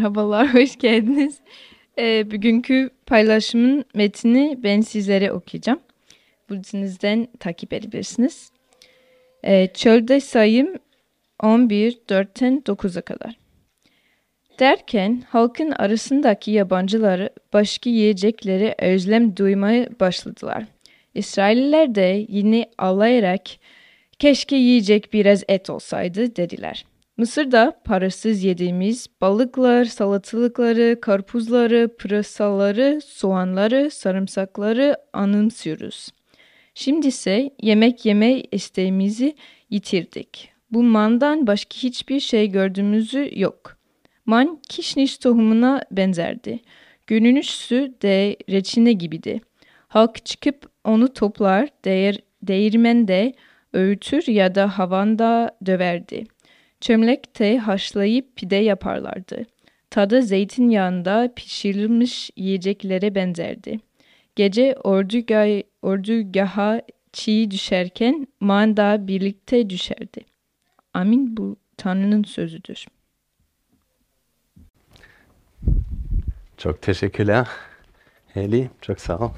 Merhabalar, hoş geldiniz. Ee, bugünkü paylaşımın metnini ben sizlere okuyacağım. Bulletinizden takip edebilirsiniz. Ee, çölde sayım 11, 4'ten 9'a kadar. Derken halkın arasındaki yabancıları başka yiyecekleri özlem duymaya başladılar. İsrailliler de yine ağlayarak keşke yiyecek biraz et olsaydı dediler. Mısır'da parasız yediğimiz balıklar, salatalıkları, karpuzları, pırasaları, soğanları, sarımsakları anımsıyoruz. Şimdi ise yemek yeme isteğimizi yitirdik. Bu mandan başka hiçbir şey gördüğümüzü yok. Man kişniş tohumuna benzerdi. Görünüşü de reçine gibiydi. Halk çıkıp onu toplar, değir, değirmende öğütür ya da havanda döverdi. Çömlekte haşlayıp pide yaparlardı. Tadı zeytinyağında pişirilmiş yiyeceklere benzerdi. Gece ordugah, ordugaha çiğ düşerken manda birlikte düşerdi. Amin bu Tanrı'nın sözüdür. Çok teşekkürler. Heli, çok sağ ol.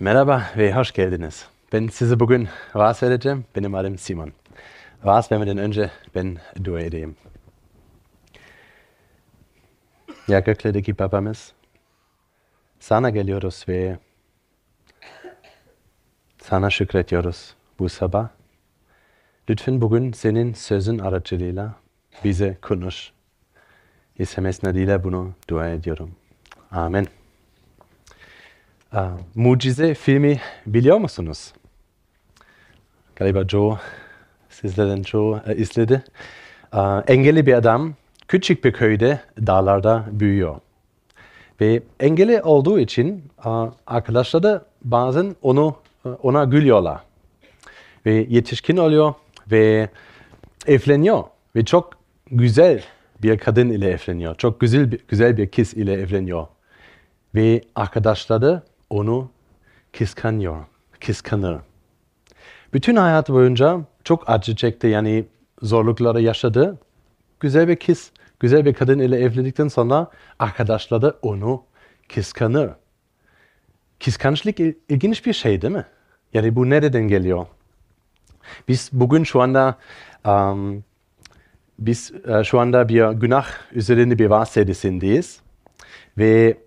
Merhaba ve hoş geldiniz. Ben size bugün vaaz vereceğim. Benim adım Simon. Vaaz vermeden önce ben dua edeyim. Ya göklerdeki babamız, sana geliyoruz ve sana şükrediyoruz bu sabah. Lütfen bugün senin sözün aracılığıyla bize konuş. İsem nedeniyle bunu dua ediyorum. Amen. Uh, Mucize filmi biliyor musunuz? Galiba Joe, sizlerden Joe uh, izledi. Engelli bir adam küçük bir köyde dağlarda büyüyor. Ve engelli olduğu için arkadaşları bazen onu ona gülüyorlar. Ve yetişkin oluyor ve evleniyor. Ve çok güzel bir kadın ile evleniyor. Çok güzel bir, güzel bir kız ile evleniyor. Ve arkadaşları onu kıskanıyor, kıskanır. Bütün hayatı boyunca çok acı çekti yani zorlukları yaşadı. Güzel bir kız, güzel bir kadın ile evlendikten sonra arkadaşları onu kıskanır. Kıskançlık ilginç bir şey değil mi? Yani bu nereden geliyor? Biz bugün şu anda um, biz uh, şu anda bir günah üzerinde bir vaaz serisindeyiz. Ve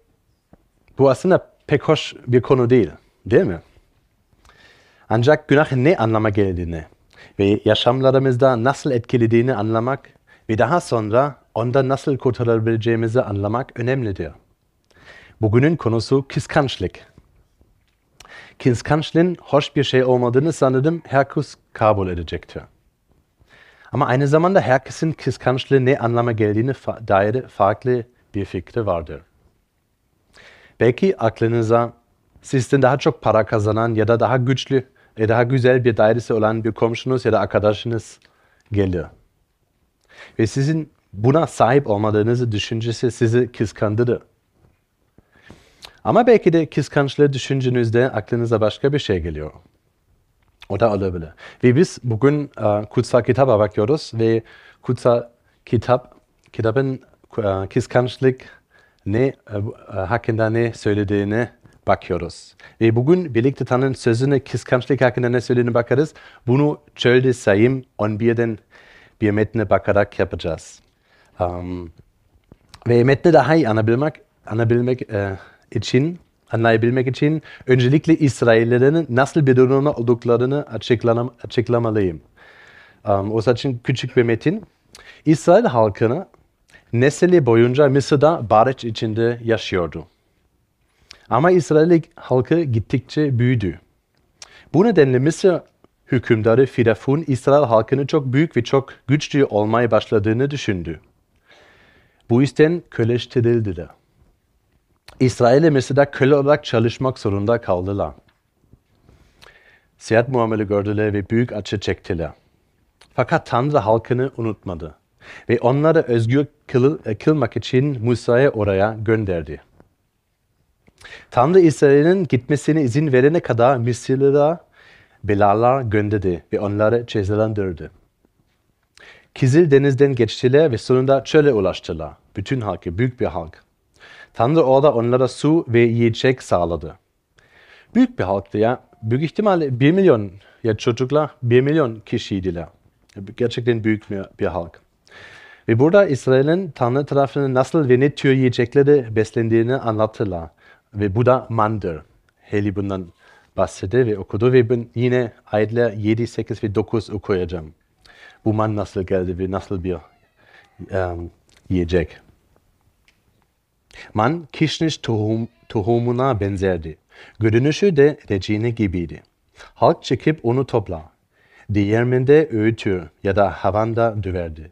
bu aslında pek hoş bir konu değil, değil mi? Ancak günah ne anlama geldiğini ve yaşamlarımızda nasıl etkilediğini anlamak ve daha sonra ondan nasıl kurtarabileceğimizi anlamak önemlidir. Bugünün konusu kıskançlık. Kıskançlığın hoş bir şey olmadığını sanırım herkes kabul edecektir. Ama aynı zamanda herkesin kıskançlığı ne anlama geldiğini dair farklı bir fikri vardır. Belki aklınıza sizden daha çok para kazanan ya da daha güçlü ya daha güzel bir dairesi olan bir komşunuz ya da arkadaşınız gelir. Ve sizin buna sahip olmadığınızı düşüncesi sizi kıskandırır. Ama belki de kıskançlığı düşüncenizde aklınıza başka bir şey geliyor. O da olabilir. Ve biz bugün uh, kutsal kitaba bakıyoruz ve kutsal kitap, kitabın uh, kıskançlık ne e, hakkında ne söylediğine bakıyoruz. Ve bugün birlikte Tanrı'nın sözüne kıskançlık hakkında ne söylediğine bakarız. Bunu çölde sayım 11'den bir metne bakarak yapacağız. Um, ve metni daha iyi anlayabilmek, anlayabilmek e, için anlayabilmek için öncelikle İsraillerin nasıl bir durumda olduklarını açıklam açıklamalıyım. Um, o için küçük bir metin. İsrail halkını nesli boyunca Mısır'da barış içinde yaşıyordu. Ama İsrail halkı gittikçe büyüdü. Bu nedenle Mısır hükümdarı Firavun İsrail halkını çok büyük ve çok güçlü olmaya başladığını düşündü. Bu yüzden köleştirildiler. İsrail'e Mısır'da köle olarak çalışmak zorunda kaldılar. Seyahat muamele gördüler ve büyük acı çektiler. Fakat Tanrı halkını unutmadı ve onları özgür kıl, e, kılmak için Musa'yı oraya gönderdi. Tanrı İsrail'in gitmesine izin verene kadar Mısırlılara belalar gönderdi ve onları cezalandırdı. Kizil denizden geçtiler ve sonunda çöle ulaştılar. Bütün halkı, büyük bir halk. Tanrı orada onlara su ve yiyecek sağladı. Büyük bir halktı ya. Büyük ihtimalle bir milyon ya çocuklar bir milyon kişiydiler. Gerçekten büyük bir, bir halk. Ve burada İsrail'in Tanrı tarafından nasıl ve ne tür yiyecekleri beslendiğini anlattılar. Ve bu da mandır. Heli bundan bahsetti ve okudu ve ben yine ayetler 7, 8 ve 9 okuyacağım. Bu man nasıl geldi ve nasıl bir um, yiyecek. Man kişniş tohum, tohumuna benzerdi. Görünüşü de recine gibiydi. Halk çekip onu topla. Değirmende öğütür ya da havanda döverdi.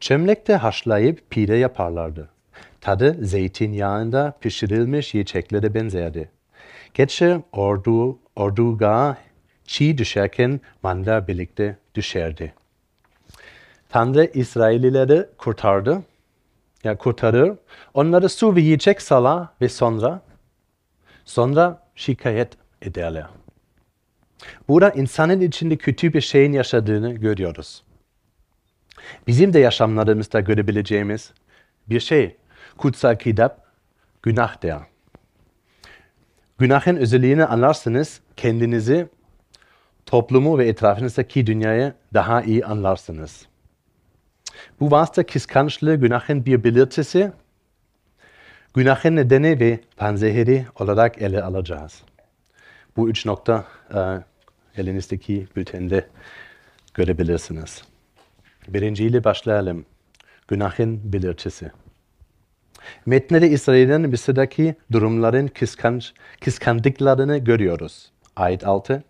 Çömlekte haşlayıp pide yaparlardı. Tadı zeytinyağında pişirilmiş yiyeceklere benzerdi. Geçe ordu, orduga çiğ düşerken manda birlikte düşerdi. Tanrı İsraillileri kurtardı. Ya kurtarır. Onları su ve yiyecek sala ve sonra sonra şikayet ederler. Burada insanın içinde kötü bir şeyin yaşadığını görüyoruz. Bizim de yaşamlarımızda görebileceğimiz bir şey. Kutsal kitap günah. Günahın özelliğini anlarsınız, kendinizi, toplumu ve etrafınızdaki dünyayı daha iyi anlarsınız. Bu vasıta kıskançlığı günahın bir belirtisi, günahın nedeni ve panzehiri olarak ele alacağız. Bu üç nokta e, elinizdeki bültende görebilirsiniz. Birinciyle başlayalım. Günahın belirtisi. Metnede İsrail'in Mısır'daki durumların kıskanç, kıskandıklarını görüyoruz. Ayet 6.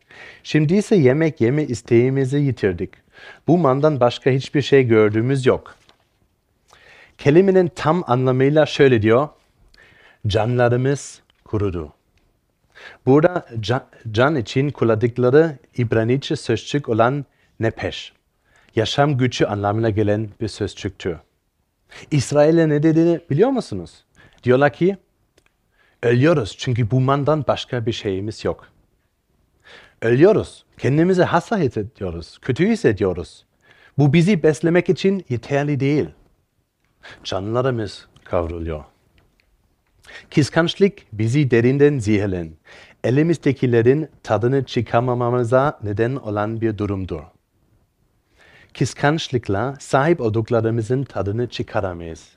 Şimdi ise yemek yeme isteğimizi yitirdik. Bu mandan başka hiçbir şey gördüğümüz yok. Kelimenin tam anlamıyla şöyle diyor. Canlarımız kurudu. Burada can, can için kullandıkları İbranice sözcük olan nepeş. Yaşam gücü anlamına gelen bir sözcüktür. İsrail'e ne dediğini biliyor musunuz? Diyorlar ki ölüyoruz çünkü bu mandan başka bir şeyimiz yok. Ölüyoruz. Kendimizi hasta hissediyoruz. Kötü hissediyoruz. Bu bizi beslemek için yeterli değil. Canlarımız kavruluyor. Kıskançlık bizi derinden zehirlen, elimizdekilerin tadını çıkamamamıza neden olan bir durumdur. Kıskançlıkla sahip olduklarımızın tadını çıkaramayız.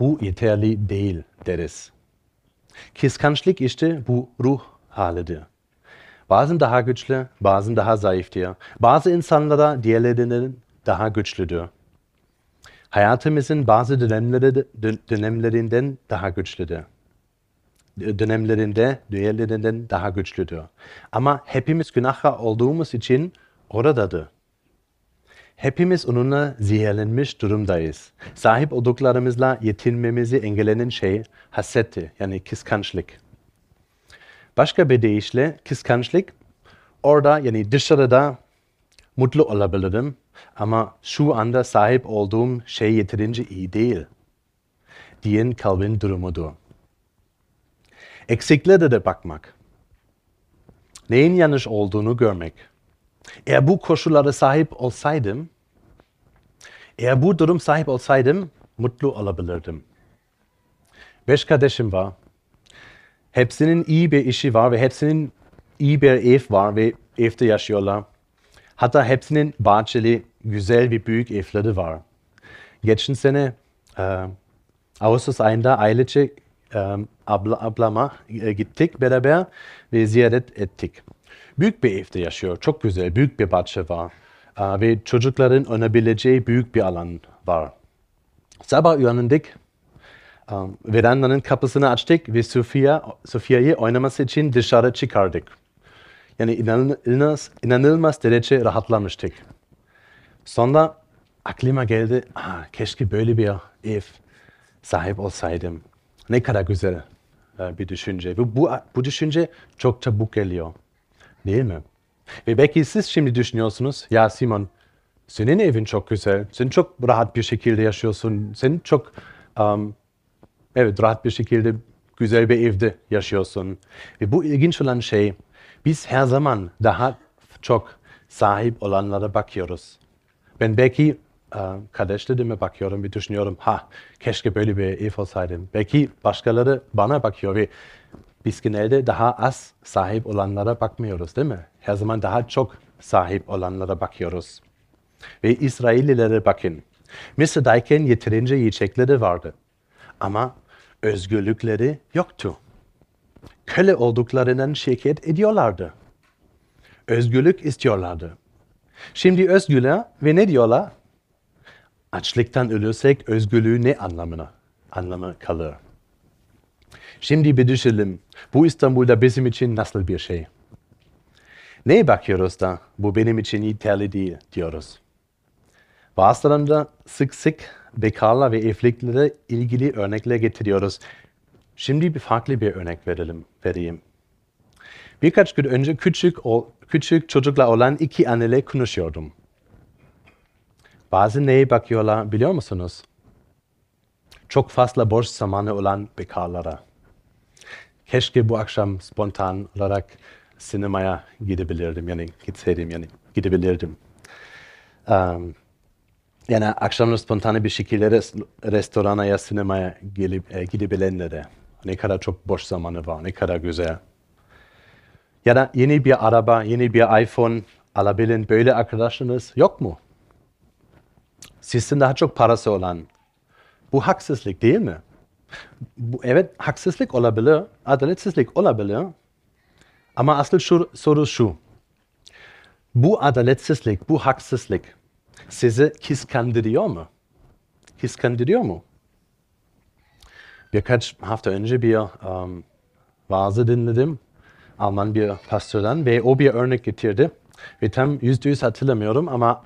Bu yeterli değil deriz. Kıskançlık işte bu ruh halidir. Bazen daha güçlü, bazen daha zayıftır. Bazı insanlara diğerlerinden daha güçlüdür. Hayatımızın bazı dönemleri, dönemlerinden daha güçlüdür. Dönemlerinde diğerlerinden daha güçlüdür. Ama hepimiz günahkar olduğumuz için oradadır. Hepimiz onunla zehirlenmiş durumdayız. Sahip olduklarımızla yetinmemizi engellenen şey hasetti yani kıskançlık. Başka bir deyişle kıskançlık orada yani dışarıda mutlu olabilirim ama şu anda sahip olduğum şey yeterince iyi değil diyen kalbin durumudur. Eksiklere de bakmak. Neyin yanlış olduğunu görmek. Eğer bu koşullara sahip olsaydım, eğer bu durum sahip olsaydım mutlu olabilirdim. Beş kardeşim var. Hepsinin iyi bir işi var ve hepsinin iyi bir ev var ve evde yaşıyorlar. Hatta hepsinin bahçeli, güzel ve büyük evleri var. Geçen sene e, Ağustos ayında ailece e, abla, ablama e, gittik beraber ve ziyaret ettik. Büyük bir evde yaşıyor, çok güzel, büyük bir bahçe var. Ve çocukların oynayabileceği büyük bir alan var. Sabah uyandık, verandanın kapısını açtık ve Sofia, Sofia'yı oynaması için dışarı çıkardık. Yani inanılmaz, inanılmaz derece rahatlamıştık. Sonra aklıma geldi, ah, keşke böyle bir ev sahip olsaydım. Ne kadar güzel e, bir düşünce. Bu, bu, bu düşünce çok çabuk geliyor. Değil mi? Ve belki siz şimdi düşünüyorsunuz, ya Simon, senin evin çok güzel, sen çok rahat bir şekilde yaşıyorsun, sen çok um, evet rahat bir şekilde güzel bir evde yaşıyorsun. Ve bu ilginç olan şey, biz her zaman daha çok sahip olanlara bakıyoruz. Ben belki kardeşlerime bakıyorum ve düşünüyorum, ha keşke böyle bir ev olsaydım. Belki başkaları bana bakıyor ve biz genelde daha az sahip olanlara bakmıyoruz değil mi? Her zaman daha çok sahip olanlara bakıyoruz. Ve İsraillilere bakın. Mısır'dayken yeterince yiyecekleri vardı. Ama özgürlükleri yoktu. Köle olduklarından şikayet ediyorlardı. Özgürlük istiyorlardı. Şimdi özgürler ve ne diyorlar? Açlıktan ölürsek özgürlüğü ne anlamına? Anlamı kalır. Şimdi bir düşünelim. Bu İstanbul'da bizim için nasıl bir şey? Neye bakıyoruz da bu benim için yeterli değil diyoruz. Bazılarında sık sık bekarla ve evliliklere ilgili örnekler getiriyoruz. Şimdi bir farklı bir örnek verelim, vereyim. Birkaç gün önce küçük, küçük çocukla olan iki anneyle konuşuyordum. Bazı neye bakıyorlar biliyor musunuz? Çok fazla boş zamanı olan bekarlara. Keşke bu akşam spontan olarak sinemaya gidebilirdim. Yani gitseydim yani gidebilirdim. Um, yani akşamları spontane bir şekilde restorana ya sinemaya gelip, e, gidebilenlere. Ne kadar çok boş zamanı var, ne kadar güzel. Ya da yeni bir araba, yeni bir iPhone alabilen böyle arkadaşınız yok mu? Sizin daha çok parası olan. Bu haksızlık değil mi? Bu, evet haksızlık olabilir, adaletsizlik olabilir. Ama asıl şu, soru şu. Bu adaletsizlik, bu haksızlık sizi kıskandırıyor mu? Kıskandırıyor mu? Birkaç hafta önce bir um, vaazı dinledim. Alman bir pastörden ve o bir örnek getirdi. Ve tam yüzde yüz hatırlamıyorum ama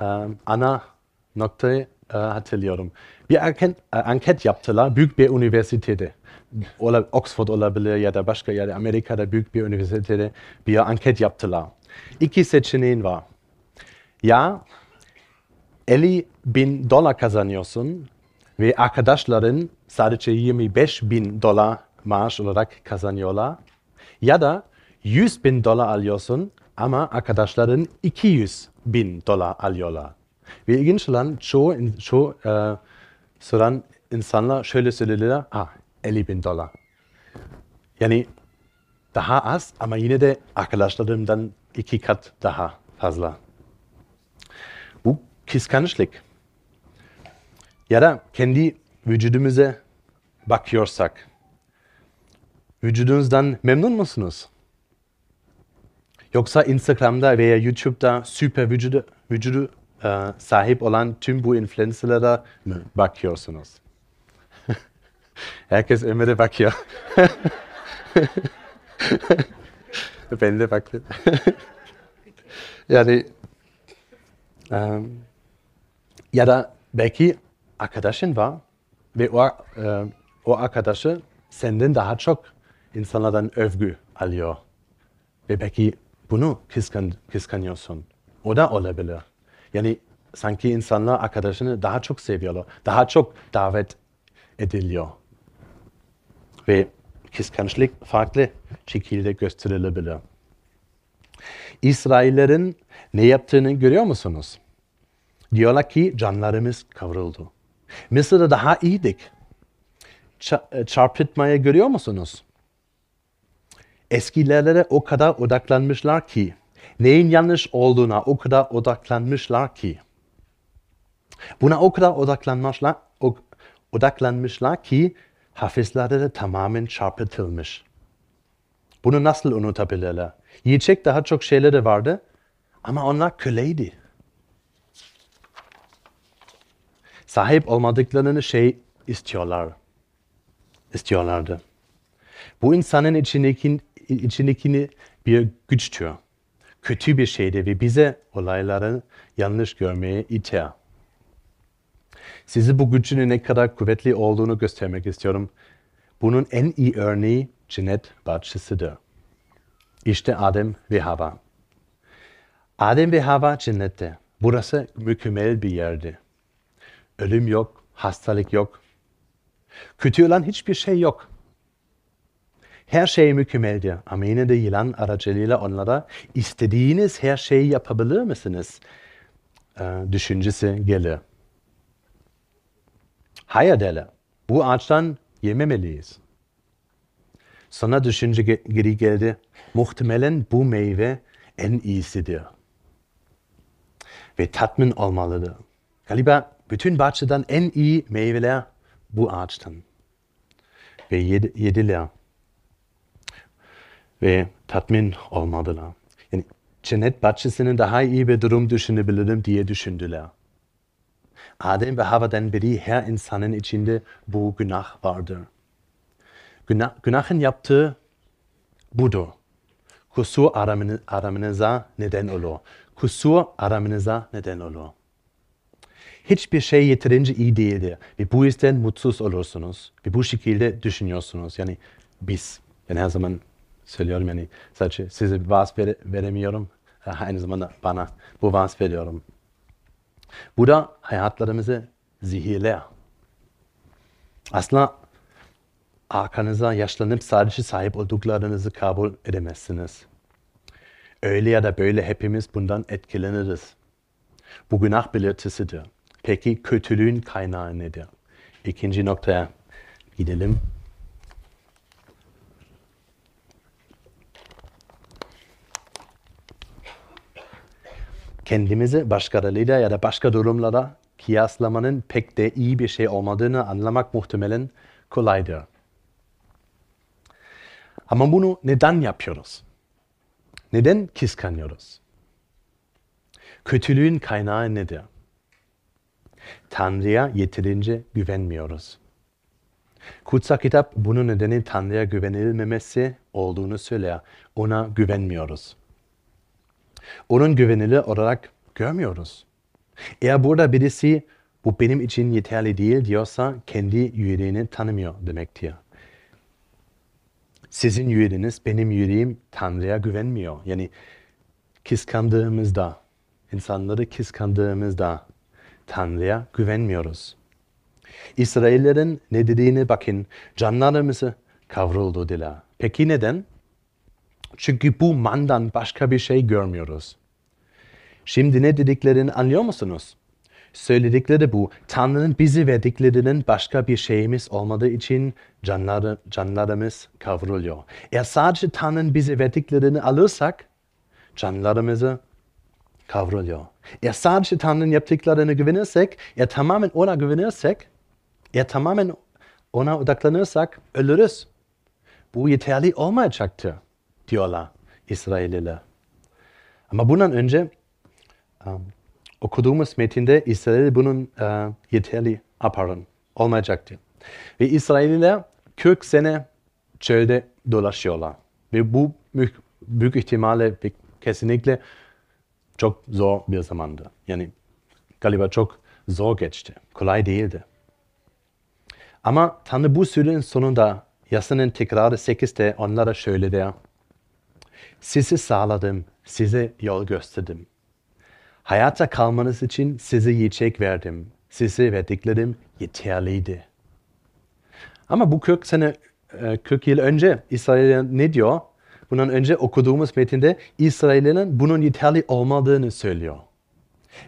um, ana noktayı uh, hatırlıyorum. Bir anket, uh, anket yaptılar büyük bir üniversitede. Ola, Oxford olabilir ya da başka da Amerika'da büyük bir üniversitede bir anket yaptılar. İki seçeneğin var. Ya 50 bin dolar kazanıyorsun ve arkadaşların sadece 25 bin dolar maaş olarak kazanıyorlar. Ya da 100 bin dolar alıyorsun ama arkadaşların 200 bin dolar alıyorlar. Ve ilginç olan çoğu, çoğu e, soran insanlar şöyle söylediler, ah 50 bin dolar. Yani daha az ama yine de arkadaşlarımdan iki kat daha fazla kıskançlık ya da kendi vücudumuza bakıyorsak vücudunuzdan memnun musunuz? Yoksa Instagram'da veya YouTube'da süper vücudu, vücudu sahip olan tüm bu influencerlara mı bakıyorsunuz? Herkes Ömer'e bakıyor. ben de baktım. yani um, ya da belki arkadaşın var ve o, e, o arkadaşı senden daha çok insanlardan övgü alıyor. Ve belki bunu kıskan, kıskanıyorsun. O da olabilir. Yani sanki insanlar arkadaşını daha çok seviyorlar. Daha çok davet ediliyor. Ve kıskançlık farklı şekilde gösterilebilir. İsraillerin ne yaptığını görüyor musunuz? Diyorlar ki canlarımız kavruldu. Mısır'da daha iyiydik. E, çarpıtmaya görüyor musunuz? Eskilere o kadar odaklanmışlar ki, neyin yanlış olduğuna o kadar odaklanmışlar ki, buna o kadar odaklanmışlar, odaklanmışlar ki hafızları da tamamen çarpıtılmış. Bunu nasıl unutabilirler? Yiyecek daha çok şeyleri vardı ama onlar köleydi. sahip olmadıklarını şey istiyorlar. istiyorlardı. Bu insanın içindeki, içindekini bir güçtür. Kötü bir şeydi ve bize olayları yanlış görmeye iter. Size bu gücünün ne kadar kuvvetli olduğunu göstermek istiyorum. Bunun en iyi örneği cennet bahçesidir. İşte Adem ve Hava. Adem ve Hava cennette. Burası mükemmel bir yerdi. Ölüm yok, hastalık yok. Kötü olan hiçbir şey yok. Her şey mükemmeldir. De yılan aracılığıyla onlara istediğiniz her şeyi yapabilir misiniz? e, düşüncesi gelir. Hayır derler. Bu ağaçtan yememeliyiz. Sonra düşünce geri geldi. Muhtemelen bu meyve en iyisidir. Ve tatmin olmalıdır. Galiba bütün bahçeden en iyi meyveler bu ağaçtan. Ve yed yediler. Ve tatmin olmadılar. Yani cennet bahçesinin daha iyi bir durum düşünebilirim diye düşündüler. Adem ve Hava'dan beri her insanın içinde bu günah vardır. Günah, günahın yaptığı budur. Kusur aramanıza neden olur. Kusur aramanıza neden olur. Hiçbir şey yeterince iyi değildir. Ve bu yüzden mutsuz olursunuz. Ve bu şekilde düşünüyorsunuz. Yani biz. Yani her zaman söylüyorum yani sadece size bir vaaz vere, veremiyorum. Aynı zamanda bana bu vaaz veriyorum. Bu da hayatlarımızı zehirler. Aslında arkanıza yaşlanıp sadece sahip olduklarınızı kabul edemezsiniz. Öyle ya da böyle hepimiz bundan etkileniriz. Bu günah belirtisidir. Peki kötülüğün kaynağı nedir? İkinci noktaya gidelim. Kendimizi başkalarıyla ya da başka durumlara kıyaslamanın pek de iyi bir şey olmadığını anlamak muhtemelen kolaydır. Ama bunu neden yapıyoruz? Neden kıskanıyoruz? Kötülüğün kaynağı nedir? Tanrı'ya yeterince güvenmiyoruz. Kutsal kitap bunun nedeni Tanrı'ya güvenilmemesi olduğunu söyler. Ona güvenmiyoruz. Onun güvenilir olarak görmüyoruz. Eğer burada birisi bu benim için yeterli değil diyorsa kendi yüreğini tanımıyor demektir. Sizin yüreğiniz, benim yüreğim Tanrı'ya güvenmiyor. Yani kıskandığımızda, insanları kıskandığımızda Tanrı'ya güvenmiyoruz. İsraillerin ne dediğini bakın, canlarımızı kavruldu diler. Peki neden? Çünkü bu mandan başka bir şey görmüyoruz. Şimdi ne dediklerini anlıyor musunuz? Söyledikleri bu, Tanrı'nın bizi verdiklerinin başka bir şeyimiz olmadığı için canları, canlarımız kavruluyor. Eğer sadece Tanrı'nın bizi verdiklerini alırsak, canlarımızı kavruluyor. Eğer sadece Tanrı'nın yaptıklarını güvenirsek, eğer tamamen ona güvenirsek, eğer tamamen ona odaklanırsak ölürüz. Bu yeterli olmayacaktır diyorlar İsrailliler. Ama bundan önce um, okuduğumuz metinde İsrail bunun uh, yeterli aparın olmayacaktı. Ve İsrailliler 40 sene çölde dolaşıyorlar. Ve bu büyük, büyük ihtimalle kesinlikle çok zor bir zamandı. Yani galiba çok zor geçti. Kolay değildi. Ama Tanrı bu sürenin sonunda yasanın tekrarı 8'te onlara şöyle der. Sizi sağladım, size yol gösterdim. Hayatta kalmanız için size yiyecek verdim. Size verdiklerim yeterliydi. Ama bu 40 sene, 40 yıl önce İsrail'e ne diyor? Bundan önce okuduğumuz metinde İsrail'in bunun yeterli olmadığını söylüyor.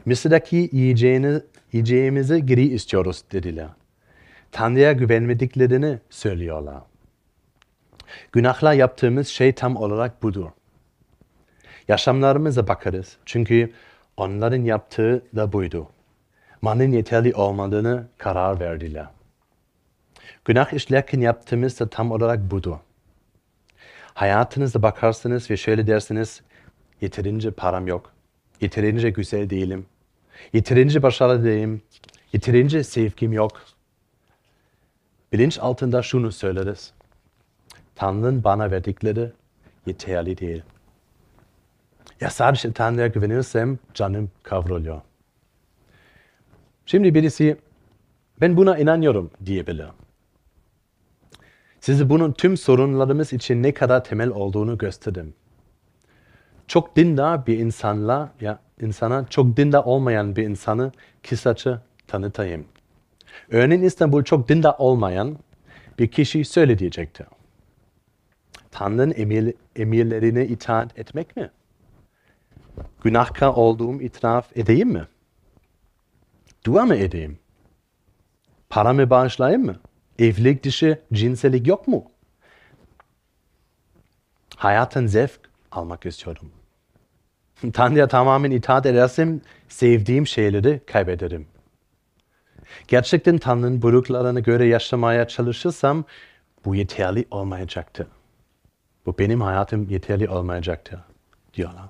Mısır'daki yiyeceğini, yiyeceğimizi geri istiyoruz dediler. Tanrı'ya güvenmediklerini söylüyorlar. Günahla yaptığımız şey tam olarak budur. Yaşamlarımıza bakarız. Çünkü onların yaptığı da buydu. Manın yeterli olmadığını karar verdiler. Günah işlerken yaptığımız da tam olarak budur. Hayatınızda bakarsınız ve şöyle dersiniz, yeterince param yok, yeterince güzel değilim, yeterince başarılı değilim, yeterince sevgim yok. Bilinç altında şunu söyleriz. Tanrı'nın bana verdikleri yeterli değil. Ya sadece Tanrı'ya güvenirsem canım kavruluyor. Şimdi birisi ben buna inanıyorum diyebilir. Size bunun tüm sorunlarımız için ne kadar temel olduğunu gösterdim. Çok dindar bir insanla, ya insana çok dindar olmayan bir insanı kısaca tanıtayım. Örneğin İstanbul çok dindar olmayan bir kişi söyle diyecektir. Tanrı'nın emir, emirlerine itaat etmek mi? Günahkar olduğum itiraf edeyim mi? Dua mı edeyim? Para mı bağışlayayım mı? Evlilik dışı cinsellik yok mu? Hayatın zevk almak istiyorum. Tanrı'ya tamamen itaat edersem sevdiğim şeyleri kaybederim. Gerçekten Tanrı'nın buyruklarına göre yaşamaya çalışırsam bu yeterli olmayacaktır. Bu benim hayatım yeterli olmayacaktır diyorlar.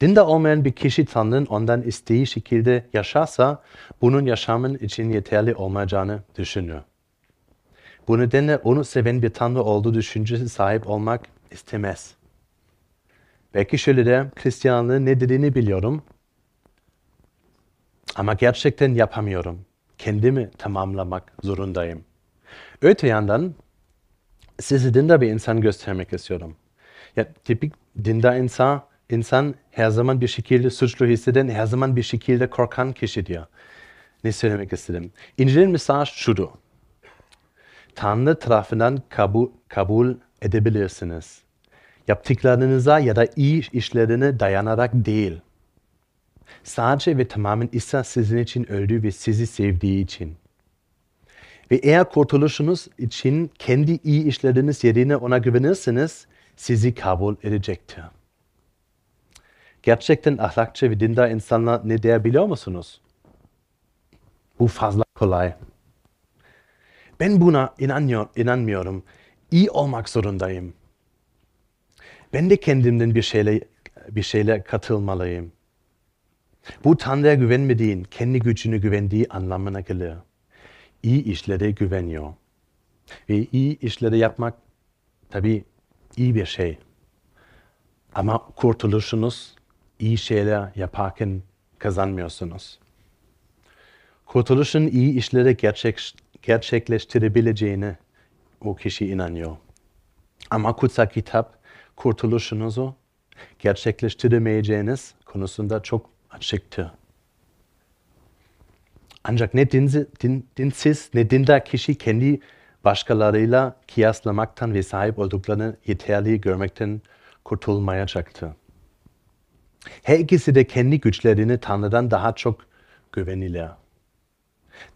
Dinde olmayan bir kişi Tanrı'nın ondan isteği şekilde yaşarsa bunun yaşamın için yeterli olmayacağını düşünüyor. Bu nedenle onu seven bir Tanrı olduğu düşüncesi sahip olmak istemez. Belki şöyle der, Hristiyanlığın ne dediğini biliyorum ama gerçekten yapamıyorum. Kendimi tamamlamak zorundayım. Öte yandan size dindar bir insan göstermek istiyorum. Ya tipik dindar insan, insan her zaman bir şekilde suçlu hisseden, her zaman bir şekilde korkan kişi diyor. Ne söylemek istedim? İncil'in mesaj şudur. Tanrı tarafından kabul, kabul edebilirsiniz. Yaptıklarınıza ya da iyi işlerine dayanarak değil. Sadece ve tamamen İsa sizin için öldü ve sizi sevdiği için. Ve eğer kurtuluşunuz için kendi iyi işleriniz yerine ona güvenirseniz sizi kabul edecektir. Gerçekten ahlakçı ve dindar insanlar ne der biliyor musunuz? Bu fazla kolay. Ben buna inanmıyor, inanmıyorum. İyi olmak zorundayım. Ben de kendimden bir şeyle, bir şeyle katılmalıyım. Bu Tanrı'ya güvenmediğin, kendi gücünü güvendiği anlamına gelir. İyi işlere güveniyor. Ve iyi işleri yapmak tabii iyi bir şey. Ama kurtuluşunuz iyi şeyler yaparken kazanmıyorsunuz. Kurtuluşun iyi işleri gerçek, gerçekleştirebileceğine o kişi inanıyor. Ama kutsal kitap kurtuluşunuzu gerçekleştiremeyeceğiniz konusunda çok açıktır. Ancak ne dinsiz, din, dinsiz ne dindar kişi kendi başkalarıyla kıyaslamaktan ve sahip olduklarını yeterli görmekten kurtulmayacaktır. Her ikisi de kendi güçlerini Tanrı'dan daha çok güvenilir.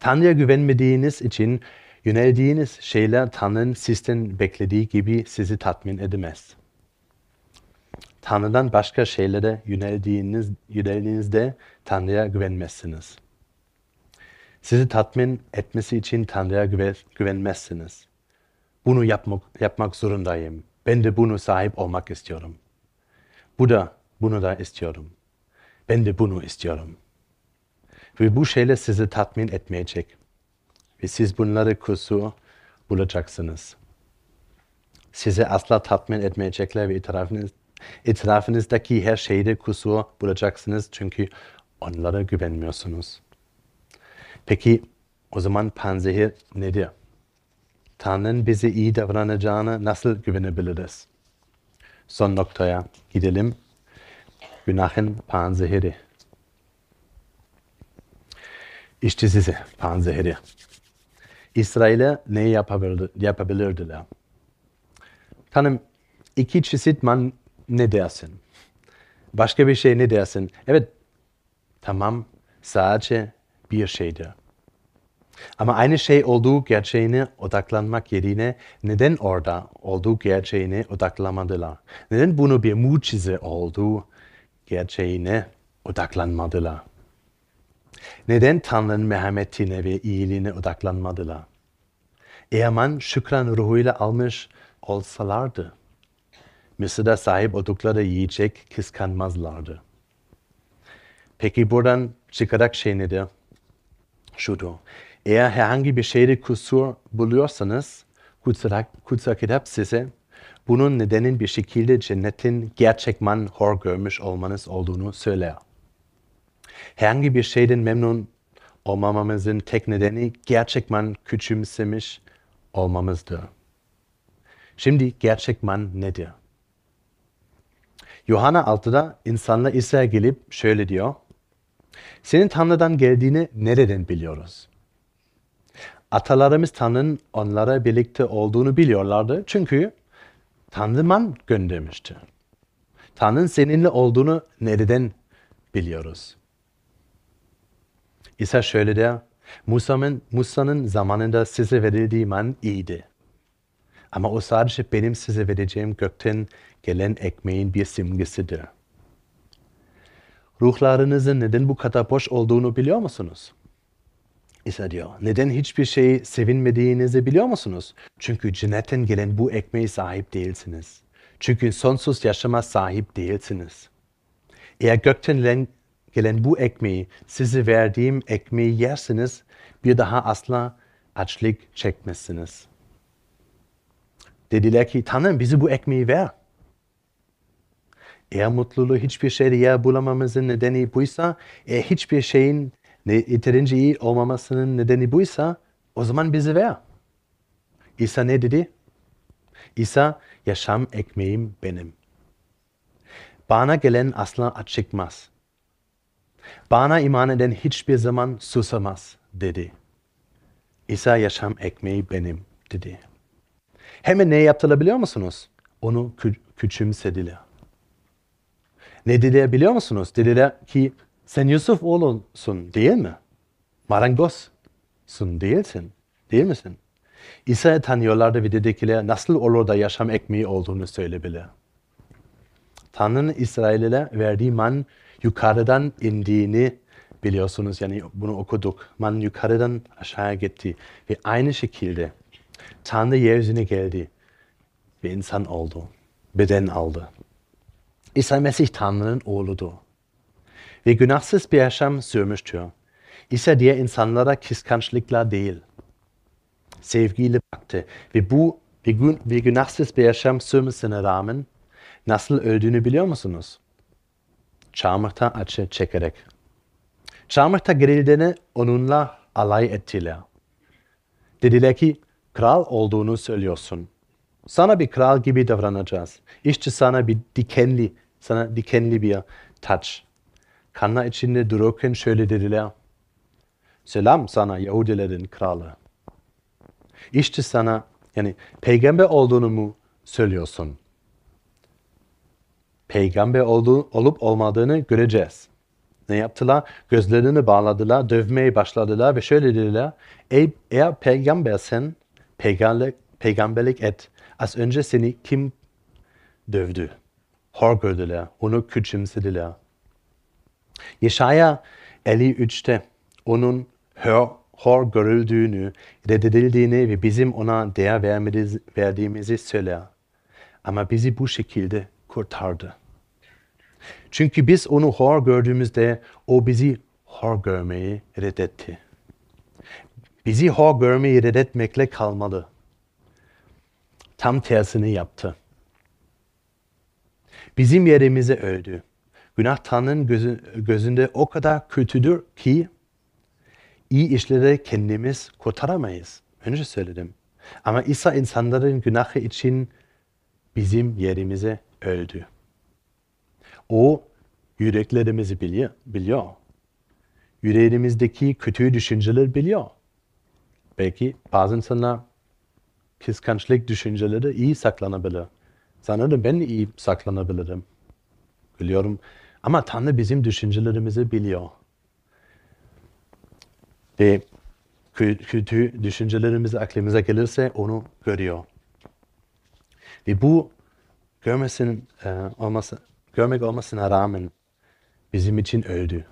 Tanrı'ya güvenmediğiniz için yöneldiğiniz şeyler Tanrı'nın sizden beklediği gibi sizi tatmin edemez. Tanrı'dan başka şeylere yöneldiğiniz, yöneldiğinizde Tanrı'ya güvenmezsiniz. Sizi tatmin etmesi için Tanrı'ya güvenmezsiniz. Bunu yapmak, yapmak zorundayım. Ben de bunu sahip olmak istiyorum. Bu da bunu da istiyorum. Ben de bunu istiyorum. Ve bu şeyler sizi tatmin etmeyecek. Ve siz bunları kusur bulacaksınız. Sizi asla tatmin etmeyecekler ve etrafınız, etrafınızdaki her şeyde kusur bulacaksınız çünkü onlara güvenmiyorsunuz. Peki o zaman panzehir nedir? Tanrı'nın bize iyi davranacağını nasıl güvenebiliriz? Son noktaya gidelim. Günahın panzehiri. İşte size panzehiri. İsrail'e ne yapabilirdiler? Tanrım iki çeşit man ne dersin? Başka bir şey ne dersin? Evet, tamam, sadece bir şeydir. Ama aynı şey olduğu gerçeğine odaklanmak yerine neden orada olduğu gerçeğine odaklanmadılar? Neden bunu bir mucize olduğu gerçeğine odaklanmadılar? Neden Tanrı'nın merhametine ve iyiliğine odaklanmadılar? Eğer şükran ruhuyla almış olsalardı, Mısır'da sahip oldukları yiyecek kıskanmazlardı. Peki buradan çıkarak şey nedir? Şudur. Eğer herhangi bir şeyde kusur buluyorsanız, kitap size bunun nedenin bir şekilde cennetin gerçekten hor görmüş olmanız olduğunu söyler. Herhangi bir şeyden memnun olmamamızın tek nedeni gerçekten küçümsemiş olmamızdır. Şimdi gerçekten nedir? Yohana 6'da insanla İsa gelip şöyle diyor. Senin Tanrı'dan geldiğini nereden biliyoruz? Atalarımız Tanrı'nın onlara birlikte olduğunu biliyorlardı. Çünkü Tanrı man göndermişti. Tanrı'nın seninle olduğunu nereden biliyoruz? İsa şöyle der, Musa'nın, Musa'nın zamanında size verildiği man iyiydi. Ama o sadece benim size vereceğim gökten gelen ekmeğin bir simgesidir. Ruhlarınızın neden bu kadar boş olduğunu biliyor musunuz? İsa diyor, neden hiçbir şey sevinmediğinizi biliyor musunuz? Çünkü cennetten gelen bu ekmeğe sahip değilsiniz. Çünkü sonsuz yaşama sahip değilsiniz. Eğer gökten gelen bu ekmeği, size verdiğim ekmeği yersiniz, bir daha asla açlık çekmezsiniz. Dediler ki, Tanrım bize bu ekmeği ver. Eğer mutluluğu hiçbir şeyde yer bulamamızın nedeni buysa, eğer hiçbir şeyin yeterince iyi olmamasının nedeni buysa, o zaman bize ver. İsa ne dedi? İsa, yaşam ekmeğim benim. Bana gelen asla açıkmaz. Bana iman eden hiçbir zaman susamaz dedi. İsa yaşam ekmeği benim dedi. Hemen ne yaptılar biliyor musunuz? Onu kü küçümsediler. Ne dediler biliyor musunuz? Dediler ki sen Yusuf oğlusun değil mi? Marangozsun değilsin. Değil misin? İsa'yı tanıyorlardı ve dedikiler nasıl olur da yaşam ekmeği olduğunu söyleyebilir. Tanrı'nın İsrail'e verdiği man yukarıdan indiğini biliyorsunuz. Yani bunu okuduk. Man yukarıdan aşağıya gitti. Ve aynı şekilde Tanrı yeryüzüne geldi ve insan oldu. Beden aldı. İsa Mesih Tanrı'nın oğludur. Ve günahsız bir yaşam sürmüştür. İsa diğer insanlara kıskançlıkla değil, sevgiyle baktı. Ve bu ve, gün, ve günahsız bir yaşam sürmesine rağmen nasıl öldüğünü biliyor musunuz? Çarmıhta acı çekerek. Çarmıhta gerildiğini onunla alay ettiler. Dediler ki, kral olduğunu söylüyorsun. Sana bir kral gibi davranacağız. İşte sana bir dikenli, sana dikenli bir taç. Kanla içinde dururken şöyle dediler. Selam sana Yahudilerin kralı. İşte sana yani peygamber olduğunu mu söylüyorsun? Peygamber olduğu, olup olmadığını göreceğiz. Ne yaptılar? Gözlerini bağladılar, dövmeye başladılar ve şöyle dediler. Ey, eğer peygambersen peygamberlik, peygamberlik et. Az önce seni kim dövdü? Hor gördüler, onu küçümsediler. Yeşaya 53'te onun hor, hor görüldüğünü, reddedildiğini ve bizim ona değer verdiğimizi söyler. Ama bizi bu şekilde kurtardı. Çünkü biz onu hor gördüğümüzde o bizi hor görmeyi reddetti. Bizi hor görmeyi reddetmekle kalmadı. Tam tersini yaptı. Bizim yerimize öldü. Günah Tanrı'nın gözünde o kadar kötüdür ki iyi işleri kendimiz kurtaramayız. Önce söyledim. Ama İsa insanların günahı için bizim yerimize öldü. O yüreklerimizi biliyor. biliyor. Yüreğimizdeki kötü düşünceler biliyor. Belki bazı insanlar kıskançlık düşünceleri iyi saklanabilir. Sanırım ben iyi saklanabilirim. Biliyorum. Ama Tanrı bizim düşüncelerimizi biliyor. Ve kötü düşüncelerimiz aklımıza gelirse onu görüyor. Ve bu görmesin, e, olması, görmek olmasına rağmen bizim için öldü.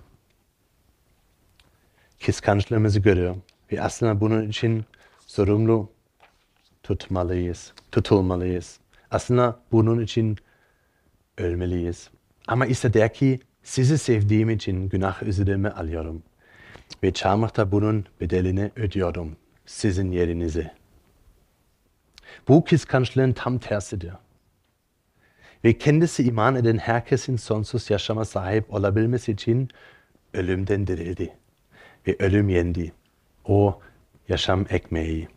Kıskançlığımızı görüyor. Ve aslında bunun için sorumlu tutmalıyız, tutulmalıyız. Aslında bunun için ölmeliyiz. Ama ise der ki sizi sevdiğim için günah üzerime alıyorum. Ve çarmıhta bunun bedelini ödüyorum sizin yerinize. Bu kıskançlığın tam tersidir. Ve kendisi iman eden herkesin sonsuz yaşama sahip olabilmesi için ölümden dirildi. Ve ölüm yendi. O yaşam ekmeği.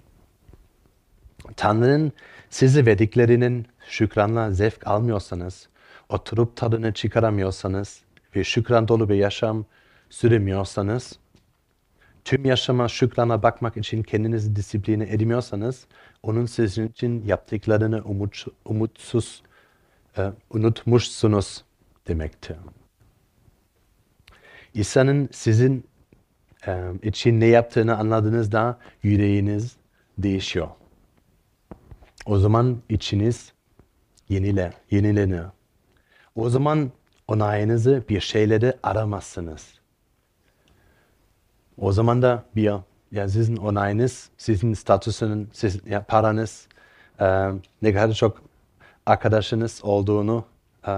Tanrı'nın size verdiklerinin şükranla zevk almıyorsanız, oturup tadını çıkaramıyorsanız ve şükran dolu bir yaşam süremiyorsanız, tüm yaşama şükrana bakmak için kendinizi disipline edemiyorsanız, onun sizin için yaptıklarını umut, umutsuz, e, unutmuşsunuz demektir. İsa'nın sizin e, için ne yaptığını anladığınızda yüreğiniz değişiyor. O zaman içiniz yenile, yenilenir. O zaman onayınızı bir şeyleri aramazsınız. O zaman da bir ya sizin onayınız, sizin statüsünün, sizin ya paranız, e, ne kadar çok arkadaşınız olduğunu e,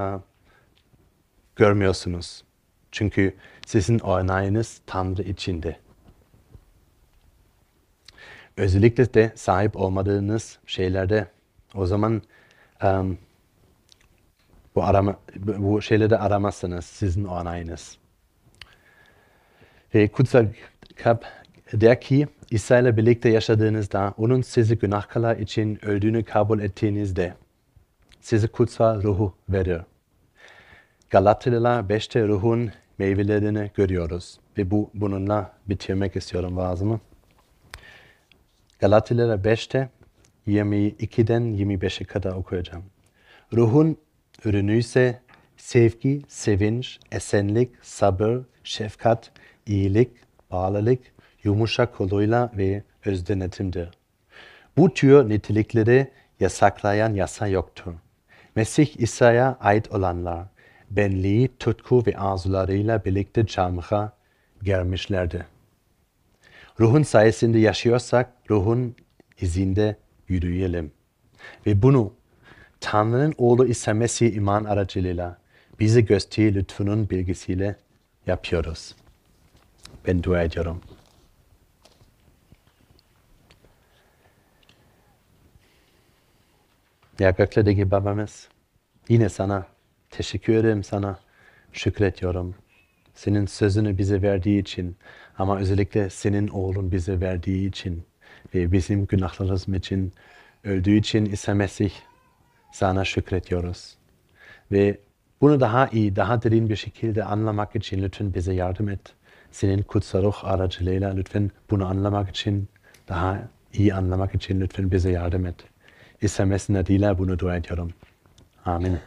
görmüyorsunuz. Çünkü sizin onayınız Tanrı içinde. Özellikle de sahip olmadığınız şeylerde o zaman um, bu, arama, bu şeyleri aramazsınız sizin onayınız. Ve kutsal kitap der ki İsa ile birlikte yaşadığınızda onun sizi günahkarlar için öldüğünü kabul ettiğinizde size kutsal ruhu verir. Galatlılar 5'te ruhun meyvelerini görüyoruz. Ve bu, bununla bitirmek istiyorum vaazımı. Galatlılar 5'te 22'den 25'e kadar okuyacağım. Ruhun ürünü ise sevgi, sevinç, esenlik, sabır, şefkat, iyilik, bağlılık, yumuşak koluyla ve özdenetimdir. Bu tür nitelikleri yasaklayan yasa yoktur. Mesih İsa'ya ait olanlar, benliği, tutku ve arzularıyla birlikte camıha gelmişlerdi. Ruhun sayesinde yaşıyorsak, ruhun izinde yürüyelim. Ve bunu Tanrı'nın oğlu İsa Mesih iman aracılığıyla bize gösterdiği lütfunun bilgisiyle yapıyoruz. Ben dua ediyorum. Ya göklerdeki babamız yine sana teşekkür ederim sana şükrediyorum. Senin sözünü bize verdiği için ama özellikle senin oğlun bize verdiği için ve bizim günahlarımız için öldüğü için İsa Mesih sana şükrediyoruz. Ve bunu daha iyi, daha derin bir şekilde anlamak için lütfen bize yardım et. Senin kutsal ruh aracılığıyla lütfen bunu anlamak için, daha iyi anlamak için lütfen bize yardım et. İsa Mesih'in adıyla bunu dua ediyorum. Amin.